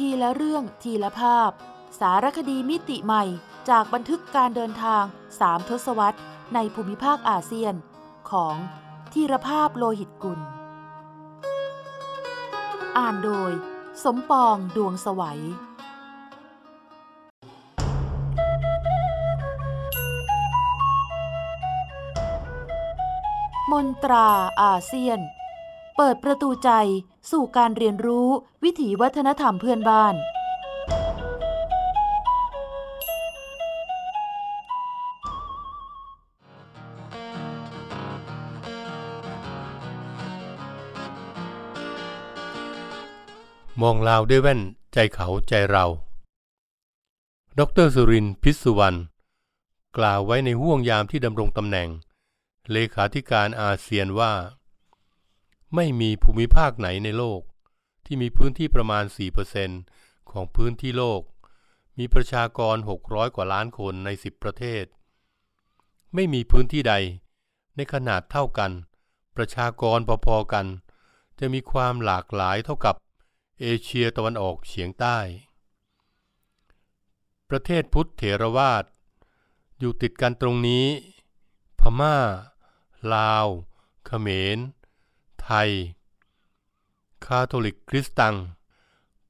ทีละเรื่องทีละภาพ สารคดีมิติใหม่ จากบันทึกการเดินทางสามทศวรรษ ในภูมิภาคอาเซียน ของธีรภาพโลหิตกุล อ่านโดย สมปองดวงสวัยมนตราอาเซียน เปิดประตูใจ สู่การเรียนรู้วิถีวัฒนธรรมเพื่อนบ้าน มองลาวด้วยแว่นใจเขาใจเรา ดรสุรินทร์พิศสุวรรณกล่าวไว้ในห่วงยามที่ดำรงตำแหน่ง เลขาธิการอาเซียนว่า ไม่มีภูมิภาคไหนในโลก ที่มีพื้นที่ประมาณ 4%ของพื้นที่โลก มีประชากร 600 กว่าล้านคนใน 10 ประเทศ ไม่มีพื้นที่ใด ในขนาดเท่ากัน ประชากรพอๆกัน จะมีความหลากหลายเท่ากับเอเชียตะวันออกเฉียงใต้ ประเทศพุทธเถรวาท อยู่ติดกันตรงนี้ พม่า ลาว เขมร ไทย คาทอลิกคริสตัง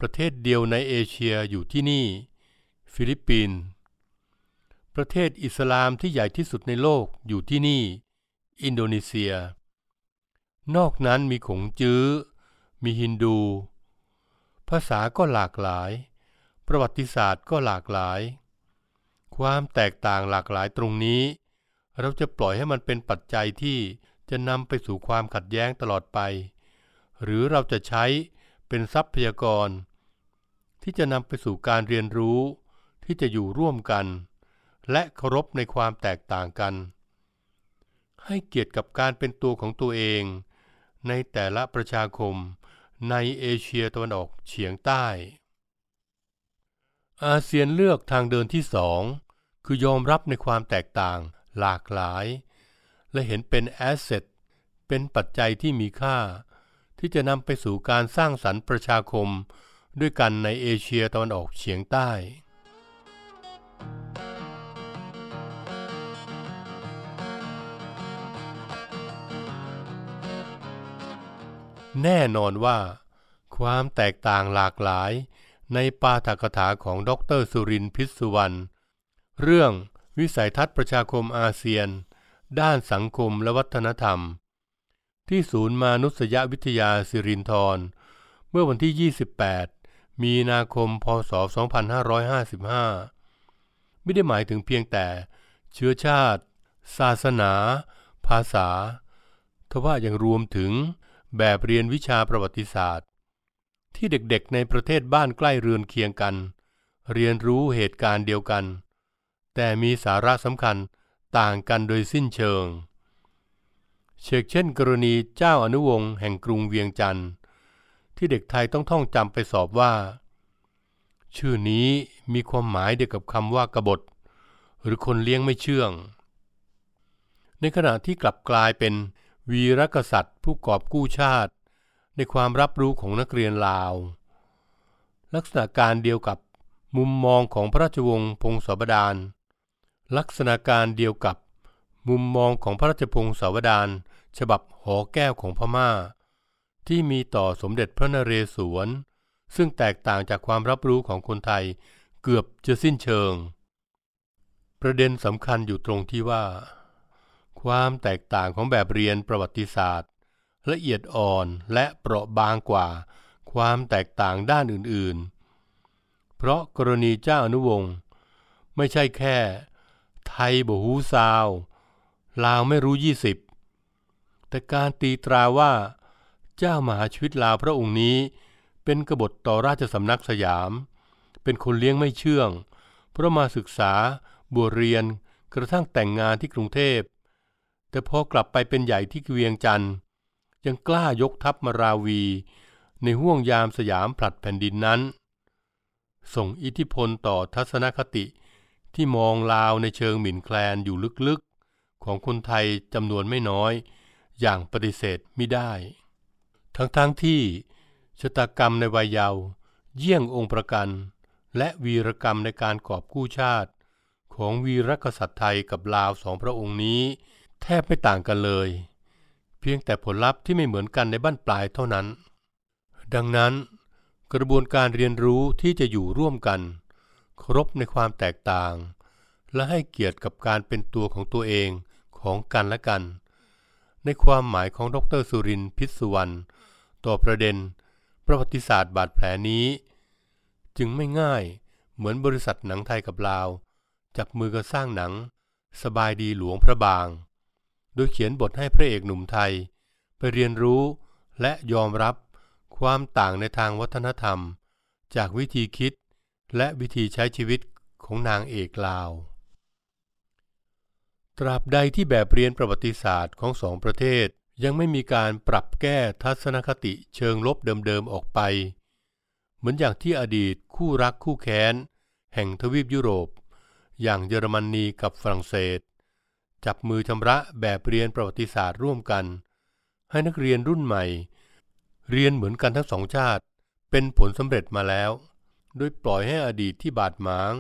ประเทศเดียวในเอเชียอยู่ที่นี่ ฟิลิปปินส์ ประเทศอิสลามที่ใหญ่ที่สุดในโลกอยู่ที่นี่ อินโดนีเซีย นอกนั้นมีขงจื้อ มีฮินดู ภาษาก็หลากหลาย ประวัติศาสตร์ก็หลากหลาย ความแตกต่างหลากหลายตรงนี้เราจะปล่อยให้มันเป็นปัจจัยที่ จะนำไปสู่ความขัดแย้งตลอดไป หรือเราจะใช้เป็นทรัพยากร ที่จะนำไปสู่การเรียนรู้ที่จะอยู่ร่วมกัน และเคารพในความแตกต่างกัน ให้เกียรติกับการเป็นตัวของตัวเอง ในแต่ละประชาคมในเอเชียตะวันออกเฉียงใต้ อาเซียนเลือกทางเดินที่สองคือยอมรับในความแตกต่างหลากหลาย และเห็นเป็นแอสเซทเป็นปัจจัยที่มีค่า ที่จะนำไปสู่การสร้างสรรค์ประชาคมด้วยกันในเอเชียตะวันออกเฉียงใต้ แน่นอนว่า ความแตกต่างหลากหลายในปาฐกถาของดรสุรินทร์พิศสุวรรณเรื่องวิสัยทัศน์ประชาคมอาเซียน ด้านสังคมและวัฒนธรรม ที่ศูนย์มานุษยวิทยาสิรินธรเมื่อวันที่ 28 มีนาคม พศ 2555 ไม่ได้หมายถึงเพียงแต่เชื้อชาติ ศาสนา ภาษา ทว่ายังรวมถึงแบบเรียนวิชาประวัติศาสตร์ ที่เด็กๆในประเทศบ้านใกล้เรือนเคียงกัน เรียนรู้เหตุการณ์เดียวกัน แต่มีสาระสำคัญ ต่างกันโดยสิ้นเชิง เชกเช่น กรณีเจ้าอนุวงศ์แห่งกรุงเวียงจันทร์ที่เด็กไทยต้องท่องจำไปสอบว่า ชื่อนี้มีความหมายเดียวกับคำว่ากบฏ หรือคนเลี้ยงไม่เชื่อง ในขณะที่กลับกลายเป็นวีรกษัตริย์ ผู้กอบกู้ชาติ ในความรับรู้ของนักเรียนลาว ลักษณะการเดียวกับมุมมองของพระราชวงศ์พงศาวดาร ลักษณะการเดียวกับ มุมมองของพระราชพงศาวดารฉบับหอแก้วของพมา่า ที่มีต่อสมเด็จพระนเรศวร ซึ่งแตกต่างจากความรับรู้ของคนไทยเกือบจะสิ้นเชิง ประเด็นสำคัญอยู่ตรงที่ว่า ความแตกต่างของแบบเรียนประวัติศาสตร์ ละเอียดอ่อนและเปราะบางกว่า ความแตกต่างด้านอื่นๆ เพราะกรณีเจ้าอนุวงศ์ไม่ใช่แค่ ไทยบหูซาว ลาวไม่รู้ยี่สิบแต่การตีตราว่า เจ้ามหาชีวิตลาวพระองค์นี้ เป็นกบฏต่อราชสำนักสยาม เป็นคนเลี้ยงไม่เชื่อง เพราะมาศึกษาบวชเรียนกระทั่งแต่งงานที่กรุงเทพ แต่พอกลับไปเป็นใหญ่ที่เวียงจันทร์ยังกล้ายกทัพมาราวี ในห่วงยามสยามผลัดแผ่นดินนั้น ส่งอิทธิพลต่อทัศนคติ ที่มองลาวในเชิงหมิ่นแคลนอยู่ลึกๆ ของคนไทยจำนวนไม่น้อย อย่างปฏิเสธไม่ได้ ทั้งๆทที่ชะตากรรมในวัยเยาว์เยี่ยงองค์ประกัน และวีรกรรมในการกอบกู้ชาติ ของวีรกษัตริย์ไทยกับลาวสองพระองค์นี้ แทบไม่ต่างกันเลย เพียงแต่ผลลัพธ์ที่ไม่เหมือนกันในบ้านปลายเท่านั้น ดังนั้น กระบวนการเรียนรู้ที่จะอยู่ร่วมกัน เคารพในความแตกต่าง และให้เกียรติกับการเป็นตัวของตัวเองของกันและกัน ในความหมายของดรสุรินทร์พิษสุวรรณต่อประเด็น ประวัติศาสตร์บาดแผลนี้ จึงไม่ง่ายเหมือนบริษัทหนังไทยกับลาว จับมือกันสร้างหนัง สบายดีหลวงพระบาง โดยเขียนบทให้พระเอกหนุ่มไทย ไปเรียนรู้และยอมรับความต่างในทางวัฒนธรรม จากวิธีคิด และวิธีใช้ชีวิตของนางเอกลาว ตราบใดที่แบบเรียนประวัติศาสตร์ของสองประเทศยังไม่มีการปรับแก้ทัศนคติเชิงลบเดิมๆออกไป เหมือนอย่างที่อดีตคู่รักคู่แค้น แห่งทวีปยุโรป อย่างเยอรมนีกับฝรั่งเศส จับมือชำระแบบเรียนประวัติศาสตร์ร่วมกัน ให้นักเรียนรุ่นใหม่ เรียนเหมือนกันทั้งสองชาติ เป็นผลสำเร็จมาแล้ว โดยปล่อยให้อดีตที่บาดหมาง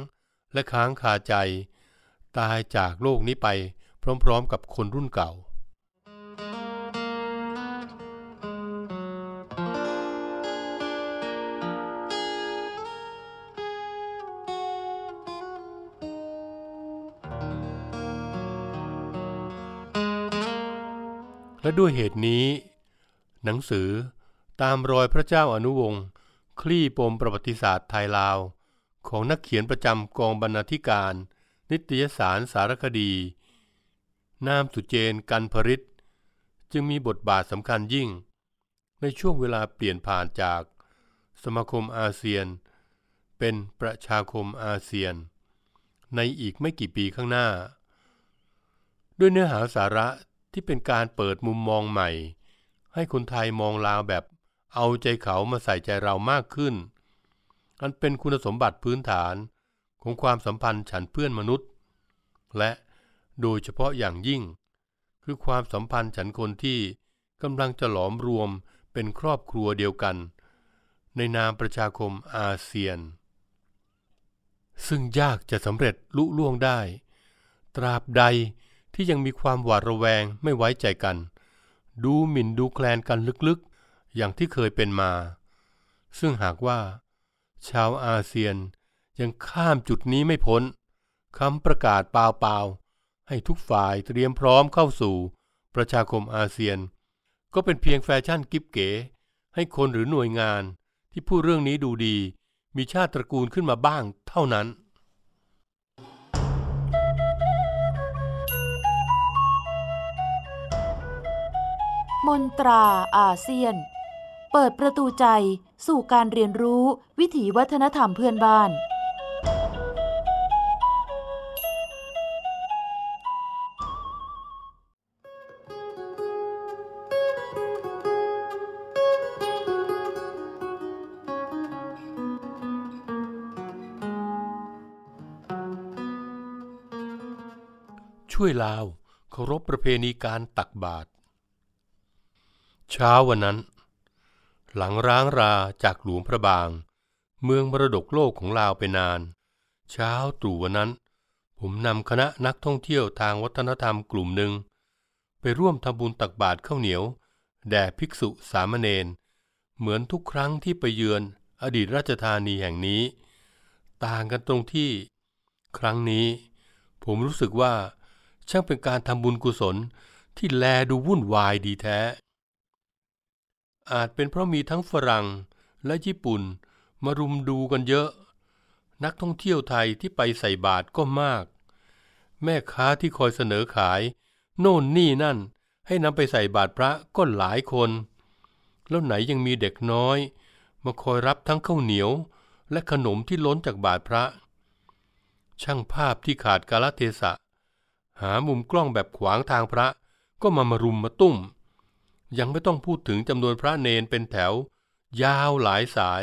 และค้างคาใจ ตายจากโลกนี้ไปพร้อมๆกับคนรุ่นเก่า และด้วยเหตุนี้ หนังสือตามรอยพระเจ้าอนุวงศ์ คลี่ปมประวัติศาสตร์ไทยลาว ของนักเขียนประจำกองบรรณาธิการ นิตยสารสารคดี นามสุเจนกันพริตจึงมีบทบาทสำคัญยิ่ง ในช่วงเวลาเปลี่ยนผ่านจากสมาคมอาเซียน เป็นประชาคมอาเซียน ในอีกไม่กี่ปีข้างหน้า ด้วยเนื้อหาสาระที่เป็นการเปิดมุมมองใหม่ ให้คนไทยมองลาวแบบ เอาใจเขามาใส่ใจเรามากขึ้น อันเป็นคุณสมบัติพื้นฐานของความสัมพันธ์ฉันเพื่อนมนุษย์ และโดยเฉพาะอย่างยิ่ง คือความสัมพันธ์ฉันคนที่กำลังจะหลอมรวมเป็นครอบครัวเดียวกัน ในนามประชาคมอาเซียน ซึ่งยากจะสำเร็จลุล่วงได้ ตราบใดที่ยังมีความหวาดระแวงไม่ไว้ใจกัน ดูหมิ่นดูแคลนกันลึก อย่างที่เคยเป็นมา ซึ่งหากว่า ชาวอาเซียนยังข้ามจุดนี้ไม่พ้นคำประกาศเปล่าๆ ให้ทุกฝ่ายเตรียมพร้อมเข้าสู่ประชาคมอาเซียน ก็เป็นเพียงแฟชั่นกิ๊บเก๋ให้คนหรือหน่วยงานที่พูดเรื่องนี้ดูดี มีชาติตระกูลขึ้นมาบ้างเท่านั้นมนตราอาเซียน เปิดประตูใจ สู่การเรียนรู้วิถีวัฒนธรรมเพื่อนบ้าน ช่วยลาวเคารพประเพณีการตักบาตรเช้าวันนั้น หลังร้างราจากหลวงพระบาง เมืองมรดกโลกของลาวไปนาน เช้าตรู่วันนั้น ผมนำคณะนักท่องเที่ยวทางวัฒนธรรมกลุ่มหนึ่ง ไปร่วมทำบุญตักบาตรข้าวเหนียว แด่ภิกษุสามเณรเหมือนทุกครั้งที่ไปเยือนอดีตราชธานีแห่งนี้ ต่างกันตรงที่ ครั้งนี้ ผมรู้สึกว่าช่างเป็นการทำบุญกุศลที่แลดูวุ่นวายดีแท้ อาจเป็นเพราะมีทั้งฝรั่งและญี่ปุ่นมารุมดูกันเยอะ นักท่องเที่ยวไทยที่ไปใส่บาตรก็มาก แม่ค้าที่คอยเสนอขาย โน่นนี่นั่นให้นำไปใส่บาตรพระก็หลายคน แล้วไหนยังมีเด็กน้อย มาคอยรับทั้งข้าวเหนียว และขนมที่ล้นจากบาตรพระ ช่างภาพที่ขาดกาลเทศะ หามุมกล้องแบบขวางทางพระก็มามารุมมาตุ้ม ยังไม่ต้องพูดถึงจำนวนพระเนนเป็นแถว ยาวหลายสาย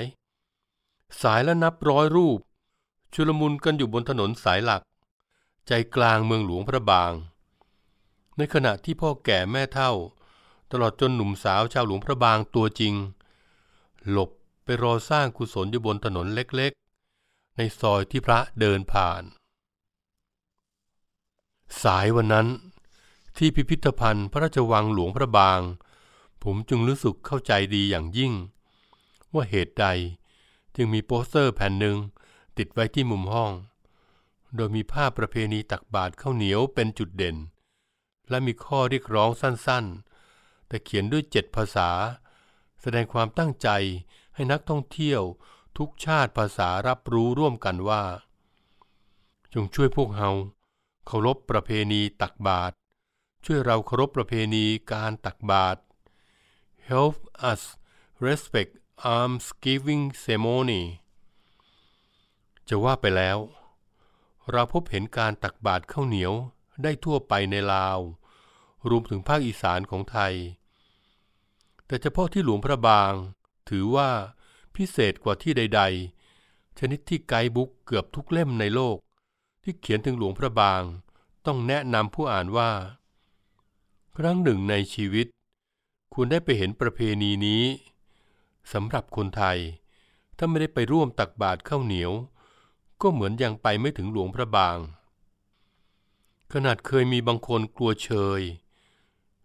สายละนับร้อยรูป ชุลมุนกันอยู่บนถนนสายหลัก ใจกลางเมืองหลวงพระบาง ในขณะที่พ่อแก่แม่เท่า ตลอดจนหนุ่มสาวชาวหลวงพระบางตัวจริง หลบไปรอสร้างกุศลอยู่บนถนนเล็กๆ ในซอยที่พระเดินผ่าน สายวันนั้นที่พิพิธภัณฑ์พระราชวังหลวงพระบาง ผมจึงรู้สึกเข้าใจดีอย่างยิ่ง ว่าเหตุใดจึงมีโปสเตอร์แผ่นหนึ่งติดไว้ที่มุมห้อง โดยมีภาพประเพณีตักบาตรข้าวเหนียวเป็นจุดเด่น และมีข้อเรียกร้องสั้นๆ แต่เขียนด้วยเจ็ดภาษา แสดงความตั้งใจให้นักท่องเที่ยวทุกชาติภาษารับรู้ร่วมกันว่า จงช่วยพวกเฮาเคารพประเพณีตักบาตรช่วยเราเคารพประเพณีการตักบาตร Help us respect almsgiving ceremony จะว่าไปแล้ว เราพบเห็นการตักบาตรข้าวเหนียวได้ทั่วไปในลาว รวมถึงภาคอีสานของไทย แต่เฉพาะที่หลวงพระบาง ถือว่าพิเศษกว่าที่ใด ๆ ชนิดที่ไกด์บุ๊กเกือบทุกเล่มในโลก ที่เขียนถึงหลวงพระบาง ต้องแนะนำผู้อ่านว่า ครั้งหนึ่งในชีวิต คุณได้ไปเห็นประเพณีนี้สำหรับคนไทย ถ้าไม่ได้ไปร่วมตักบาตรข้าวเหนียว ก็เหมือนยังไปไม่ถึงหลวงพระบาง ขนาดเคยมีบางคนกลัวเชย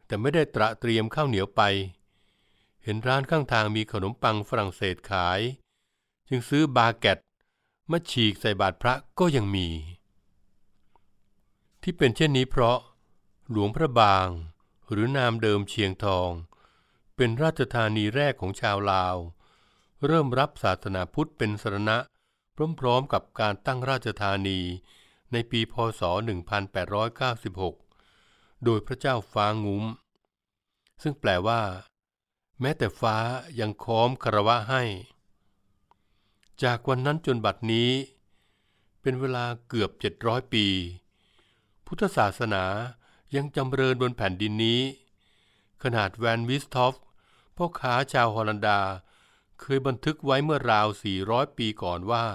แต่ไม่ได้ตระเตรียมข้าวเหนียวไป เห็นร้านข้างทางมีขนมปังฝรั่งเศสขาย จึงซื้อบาเกตมาฉีกใส่บาตรพระก็ยังมี ที่เป็นเช่นนี้เพราะ หลวงพระบาง หรือนามเดิมเชียงทอง เป็นราชธานีแรกของชาวลาว เริ่มรับศาสนาพุทธเป็นสรณะ พร้อมๆกับการตั้งราชธานีในปีพศ 1896 โดยพระเจ้าฟ้างุ้ม ซึ่งแปลว่า แม้แต่ฟ้ายังค้อมคารวะให้ จากวันนั้นจนบัดนี้ เป็นเวลาเกือบ 700 ปี พุทธศาสนายังจำเริญบนแผ่นดินนี้ ขนาดแวนวิสทอฟ พ่อค้าชาวฮอลันดา เคยบันทึกไว้เมื่อราว 400 ปีก่อนว่า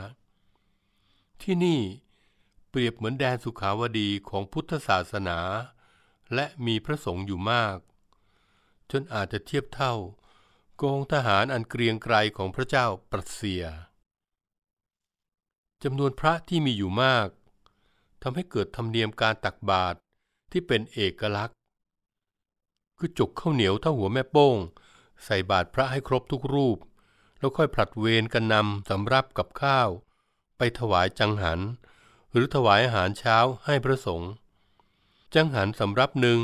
ที่นี่เปรียบเหมือนแดนสุขาวดีของพุทธศาสนา และมีพระสงฆ์อยู่มาก จนอาจจะเทียบเท่ากองทหารอันเกรียงไกรของพระเจ้าปรัสเซียจำนวนพระที่มีอยู่มากทำให้เกิดธรรมเนียมการตักบาตรที่เป็นเอกลักษณ์ คือจกข้าวเหนียวเท่าหัวแม่โป้ง ใส่บาตรพระให้ครบทุกรูป แล้วค่อยผลัดเวรกันนำสำรับกับข้าว ไปถวายจังหัน หรือถวายอาหารเช้าให้พระสงฆ์จังหันสำรับหนึ่ง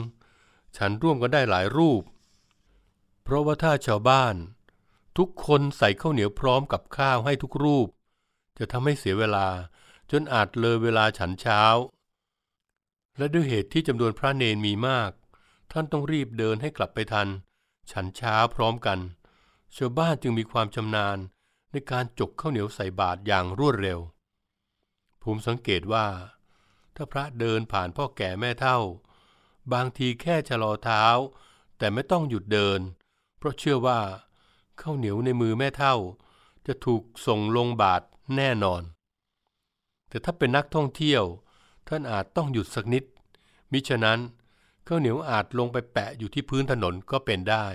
ฉันร่วมกันได้หลายรูป เพราะว่าถ้าชาวบ้าน ทุกคนใส่ข้าวเหนียวพร้อมกับข้าวให้ทุกรูป จะทำให้เสียเวลาจนอาจเลยเวลาฉันเช้า และด้วยเหตุที่จำนวนพระเนนมีมาก ท่านต้องรีบเดินให้กลับไปทัน ฉันเช้าพร้อมกันชาวบ้านจึงมีความชำนาญในการจกข้าวเหนียวใส่บาตรอย่างรวดเร็ว ผมสังเกตว่า ถ้าพระเดินผ่านพ่อแก่แม่เท่า บางทีแค่ชะลอเท้า แต่ไม่ต้องหยุดเดิน เพราะเชื่อว่าข้าวเหนียวในมือแม่เท่า จะถูกส่งลงบาตรแน่นอน แต่ถ้าเป็นนักท่องเที่ยว ท่านอาจต้องหยุดสักนิด มิฉะนั้น ข้าวเหนียวอาจลงไปแปะอยู่ที่พื้นถนนก็เป็นได้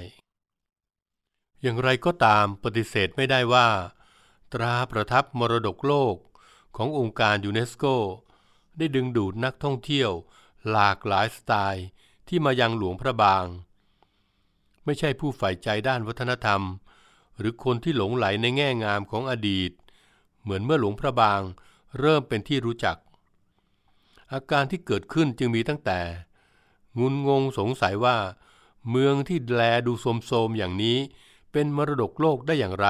อย่างไรก็ตามปฏิเสธไม่ได้ว่า ตราประทับมรดกโลกขององค์การยูเนสโก ได้ดึงดูดนักท่องเที่ยวหลากหลายสไตล์ที่มายังหลวงพระบาง ไม่ใช่ผู้ใฝ่ใจด้านวัฒนธรรม หรือคนที่หลงไหลในแง่งามของอดีต เหมือนเมื่อหลวงพระบางเริ่มเป็นที่รู้จัก อาการที่เกิดขึ้นจึงมีตั้งแต่ งุนงงสงสัยว่า เมืองที่แลดูโสมๆอย่างนี้ เป็นมรดกโลกได้อย่างไร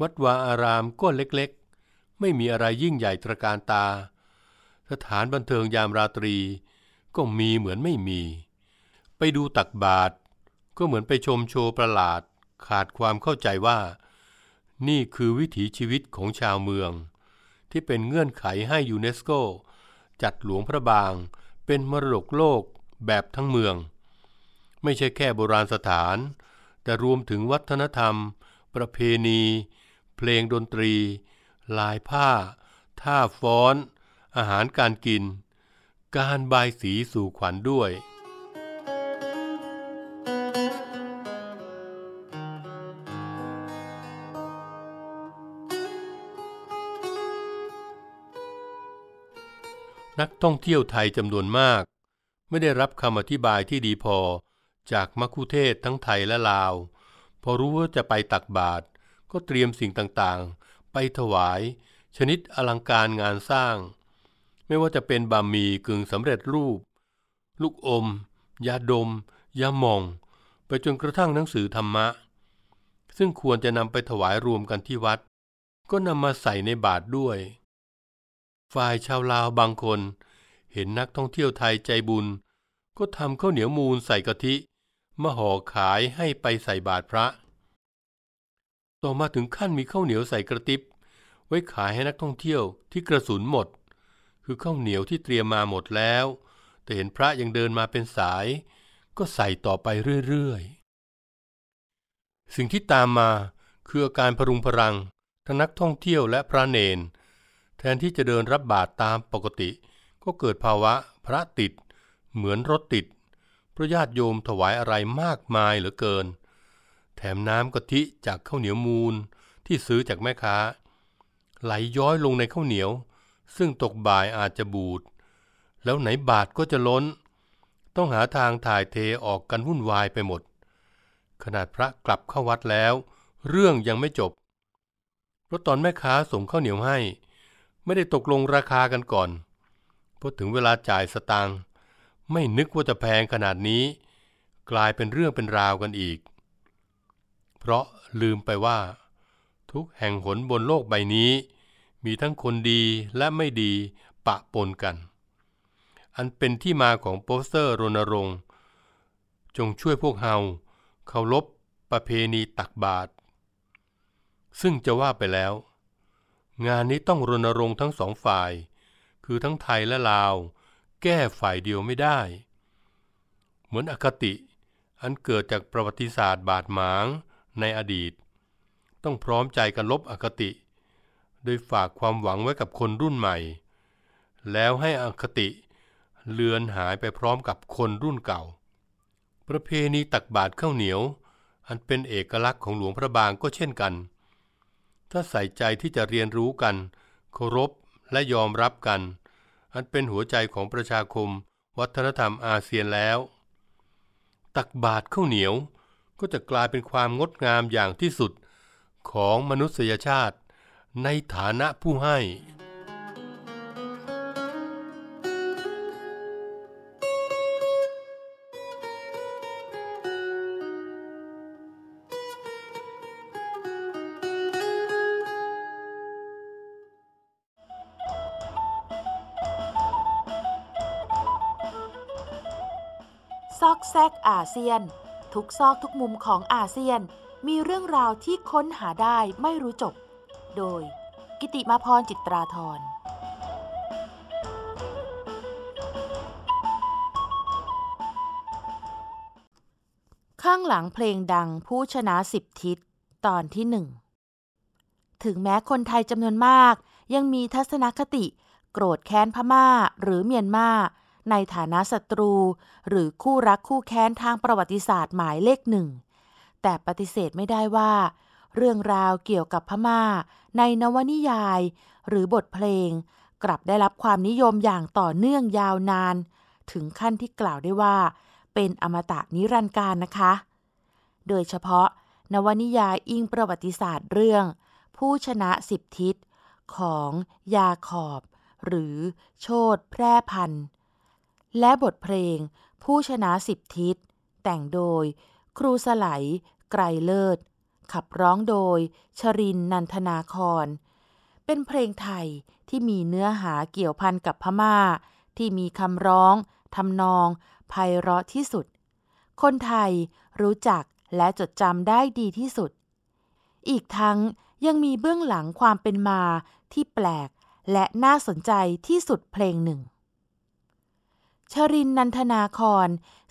วัดวาอารามก็เล็กๆ ไม่มีอะไรยิ่งใหญ่ตระการตา สถานบันเทิงยามราตรี ก็มีเหมือนไม่มี ไปดูตักบาตรก็เหมือนไปชมโชว์ประหลาด ขาดความเข้าใจว่า นี่คือวิถีชีวิตของชาวเมือง ที่เป็นเงื่อนไขให้ยูเนสโก จัดหลวงพระบาง เป็นมรดกโลกแบบทั้งเมือง ไม่ใช่แค่โบราณสถาน แต่รวมถึงวัฒนธรรม ประเพณี เพลงดนตรี ลายผ้า ท่าฟ้อน อาหารการกิน การบายสีสู่ขวัญด้วย นักท่องเที่ยวไทยจำนวนมาก ไม่ได้รับคำอธิบายที่ดีพอจากมัคคุเทศก์ทั้งไทยและลาว พอรู้ว่าจะไปตักบาตรก็เตรียมสิ่งต่างๆ ไปถวาย ชนิดอลังการงานสร้าง ไม่ว่าจะเป็นบะหมี่กึ่งสำเร็จรูป ลูกอม ยาดม ยาหม่อง ไปจนกระทั่งหนังสือธรรมะ ซึ่งควรจะนำไปถวายรวมกันที่วัด ก็นำมาใส่ในบาตรด้วย ฝ่ายชาวลาวบางคน เห็นนักท่องเที่ยวไทยใจบุญ ก็ทำข้าวเหนียวมูลใส่กะทิมาห่อขายให้ไปใส่บาตรพระ ต่อมาถึงขั้นมีข้าวเหนียวใส่กระติบ ไว้ขายให้นักท่องเที่ยวที่กระสุนหมด คือข้าวเหนียวที่เตรียมมาหมดแล้ว แต่เห็นพระยังเดินมาเป็นสาย ก็ใส่ต่อไปเรื่อยๆ สิ่งที่ตามมาคืออาการพรุงพรังทั้งนักท่องเที่ยวและพระเนน ทนที่จะเดินรับบาตรตามปกติ ก็เกิดภาวะพระติด เหมือนรถติดเพราะญาติโยมถวายอะไรมากมายเหลือเกิน แถมน้ำกะทิจากข้าวเหนียวมูลที่ซื้อจากแม่ค้า ไหลย้อยลงในข้าวเหนียว ซึ่งตกบ่ายอาจจะบูด แล้วไหนบาทก็จะล้น ต้องหาทางถ่ายเทออกกันวุ่นวายไปหมด ขนาดพระกลับเข้าวัดแล้ว เรื่องยังไม่จบเพราะตอนแม่ค้าส่งข้าวเหนียวให้ ไม่ได้ตกลงราคากันก่อนพอถึงเวลาจ่ายสตางค์ไม่นึกว่าจะแพงขนาดนี้ กลายเป็นเรื่องเป็นราวกันอีก เพราะลืมไปว่า ทุกแห่งหนบนโลกใบนี้ มีทั้งคนดีและไม่ดีปะปนกัน อันเป็นที่มาของโปสเตอร์รณรงค์จงช่วยพวกเฮาเคารพประเพณีตักบาตรซึ่งจะว่าไปแล้ว งานนี้ต้องรณรงค์ทั้งสองฝ่าย คือทั้งไทยและลาว แก้ฝ่ายเดียวไม่ได้ เหมือนอคติ อันเกิดจากประวัติศาสตร์บาดหมางในอดีต ต้องพร้อมใจกันลบอคติ โดยฝากความหวังไว้กับคนรุ่นใหม่ แล้วให้อคติเลือนหายไปพร้อมกับคนรุ่นเก่า ประเพณีตักบาตรข้าวเหนียว อันเป็นเอกลักษณ์ของหลวงพระบางก็เช่นกัน ถ้าใส่ใจที่จะเรียนรู้กัน เคารพและยอมรับกัน อันเป็นหัวใจของประชาคม วัฒนธรรมอาเซียนแล้ว ตักบาตรข้าวเหนียวก็จะกลายเป็นความงดงามอย่างที่สุดของมนุษยชาติในฐานะผู้ให้ อาเซียน ทุกซอกทุกมุมของอาเซียน มีเรื่องราวที่ค้นหาได้ไม่รู้จบ โดย กิติมาพรจิตราธรข้างหลังเพลงดังผู้ชนะสิบทิศตอนที่หนึ่งถึงแม้คนไทยจำนวนมาก ยังมีทัศนคติ โกรธแค้นพม่าหรือเมียนมา ในฐานะศัตรู หรือคู่รักคู่แค้นทางประวัติศาสตร์หมายเลขหนึ่ง แต่ปฏิเสธไม่ได้ว่า เรื่องราวเกี่ยวกับพม่า ในนวนิยาย หรือบทเพลง กลับได้รับความนิยมอย่างต่อเนื่องยาวนาน ถึงขั้นที่กล่าวได้ว่า เป็นอมตะนิรันดร์การนะคะ โดยเฉพาะ นวนิยายอิงประวัติศาสตร์เรื่อง ผู้ชนะสิบทิศของยาขอบ หรือโชดแพร่พันธ์ และบทเพลง ผู้ชนะสิบทิศ แต่งโดย ครูสไลไกรเลิศ ขับร้องโดย ชรินนันทนาคร เป็นเพลงไทยที่มีเนื้อหาเกี่ยวพันกับพม่า ที่มีคำร้องทำนองไพเราะที่สุด คนไทยรู้จักและจดจำได้ดีที่สุด อีกทั้งยังมีเบื้องหลังความเป็นมาที่แปลกและน่าสนใจที่สุดเพลงหนึ่ง ชรินนันทนาคร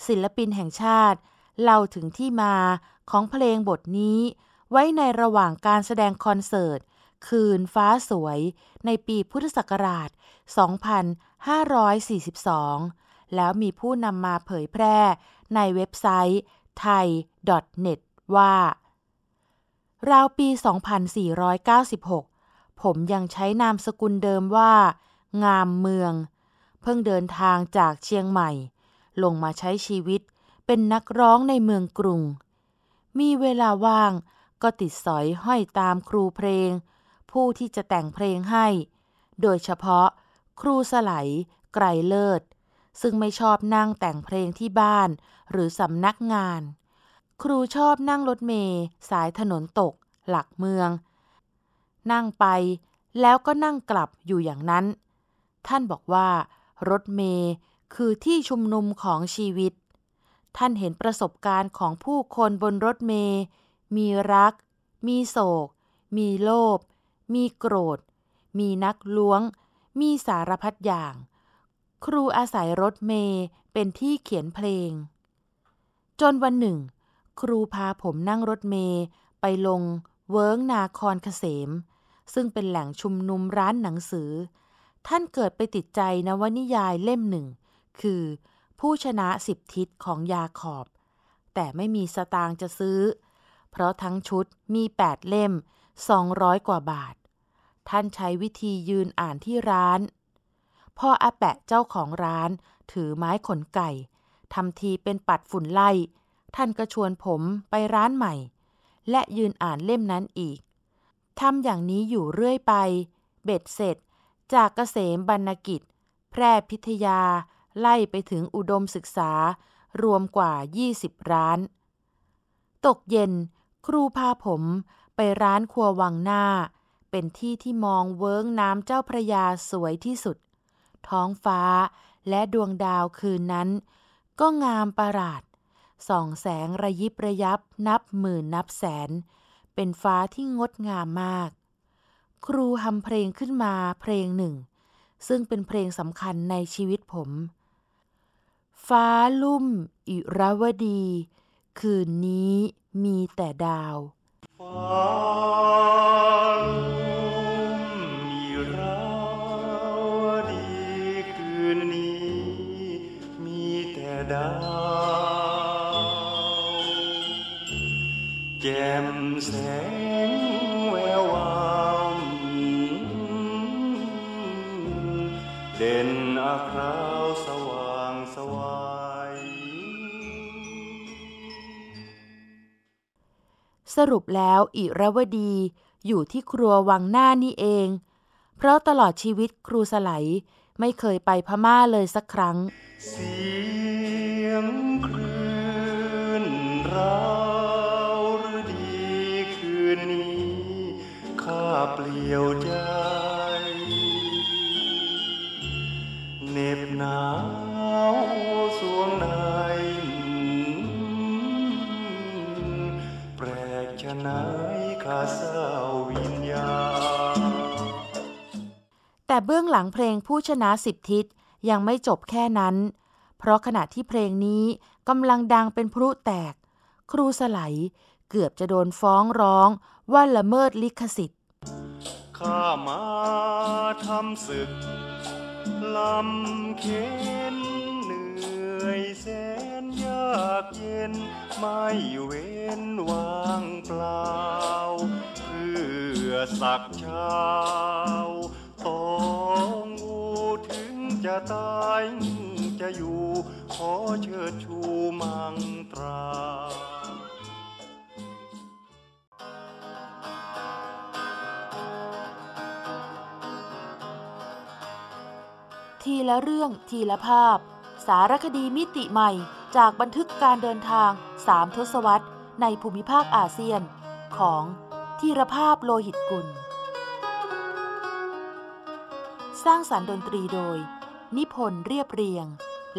ศิลปินแห่งชาติ เล่าถึงที่มาของเพลงบทนี้ ไว้ในระหว่างการแสดงคอนเสิร์ต คืนฟ้าสวย ในปีพุทธศักราช 2542 แล้วมีผู้นำมาเผยแพร่ในเว็บไซต์ thai.net ว่า ราวปี 2496 ผมยังใช้นามสกุลเดิมว่า งามเมือง เพิ่งเดินทางจากเชียงใหม่ ลงมาใช้ชีวิตเป็นนักร้องในเมืองกรุง มีเวลาว่างก็ติดสอยห้อยตามครูเพลง ผู้ที่จะแต่งเพลงให้ โดยเฉพาะครูสไหลไกรเลิศ ซึ่งไม่ชอบนั่งแต่งเพลงที่บ้านหรือสำนักงาน ครูชอบนั่งรถเมล์สายถนนตก หลักเมือง นั่งไปแล้วก็นั่งกลับอยู่อย่างนั้น ท่านบอกว่า รถเมล์คือที่ชุมนุมของชีวิต ท่านเห็นประสบการณ์ของผู้คนบนรถเมล์มีรัก มีโศก มีโลภ มีโกรธ มีนักล้วง มีสารพัดอย่าง ครูอาศัยรถเมล์เป็นที่เขียนเพลง จนวันหนึ่ง ครูพาผมนั่งรถเมล์ไปลงเวิ้งนาคอนเกษม ซึ่งเป็นแหล่งชุมนุมร้านหนังสือ ท่านเกิดไปติดใจนวนิยายเล่มหนึ่ง คือ ผู้ชนะสิบทิศของยาขอบ แต่ไม่มีสตางค์จะซื้อ เพราะทั้งชุดมีแปดเล่มสองร้อยกว่าบาท ท่านใช้วิธียืนอ่านที่ร้าน พ่ออาแปะเจ้าของร้านถือไม้ขนไก่ทำทีเป็นปัดฝุ่นไล่ ท่านก็ชวนผมไปร้านใหม่ และยืนอ่านเล่มนั้นอีกทำอย่างนี้อยู่เรื่อยไป เบ็ดเสร็จ จากเกษมบรรณกิจ แพร่พิทยา ไล่ไปถึงอุดมศึกษารวมกว่า 20 ร้าน ตกเย็น ครูพาผมไปร้านครัววังหน้า เป็นที่ที่มองเวิ้งน้ำเจ้าพระยาสวยที่สุด ท้องฟ้าและดวงดาวคืนนั้น ก็งามประหลาด ส่องแสงระยิบระยับนับหมื่นนับแสน เป็นฟ้าที่งดงามมาก ครูทำเพลงขึ้นมาเพลงหนึ่ง ซึ่งเป็นเพลงสำคัญในชีวิตผม ฟ้าลุ่ม อิรวดี คืนนี้มีแต่ดาว ฟ้า รุปแล้วอิรวดี อยู่ที่ครัววังหน้านี่เอง เพราะตลอดชีวิตครูสไลไม่เคยไปพม่าเลยสักครั้ง เสียงคลื่นราวหรือดีคืนนี้ข้าเปลี่ยวใจ เน็บหนาว แต่เบื้องหลังเพลงผู้ชนะสิบทิศยังไม่จบแค่นั้น เพราะขณะที่เพลงนี้กำลังดังเป็นพลุแตก ครูสไลเกือบจะโดนฟ้องร้องว่าละเมิดลิขสิทธิ์ ข้ามาทำศึกลำเข็นเหนื่อยแสนยากเย็น ไม่เว้นวางเปล่า เพื่อสักเช้า จะอยู่ ขอเชิดชูมังตราทีละเรื่องทีละภาพ สารคดีมิติใหม่จากบันทึกการเดินทางสามทศวรรษ ในภูมิภาคอาเซียน ของทีรภาพโลหิตกุล สร้างสรรค์ดนตรีโดย นิพนธ์เรียบเรียง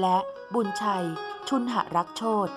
และบุญชัย ชุนหรักโชต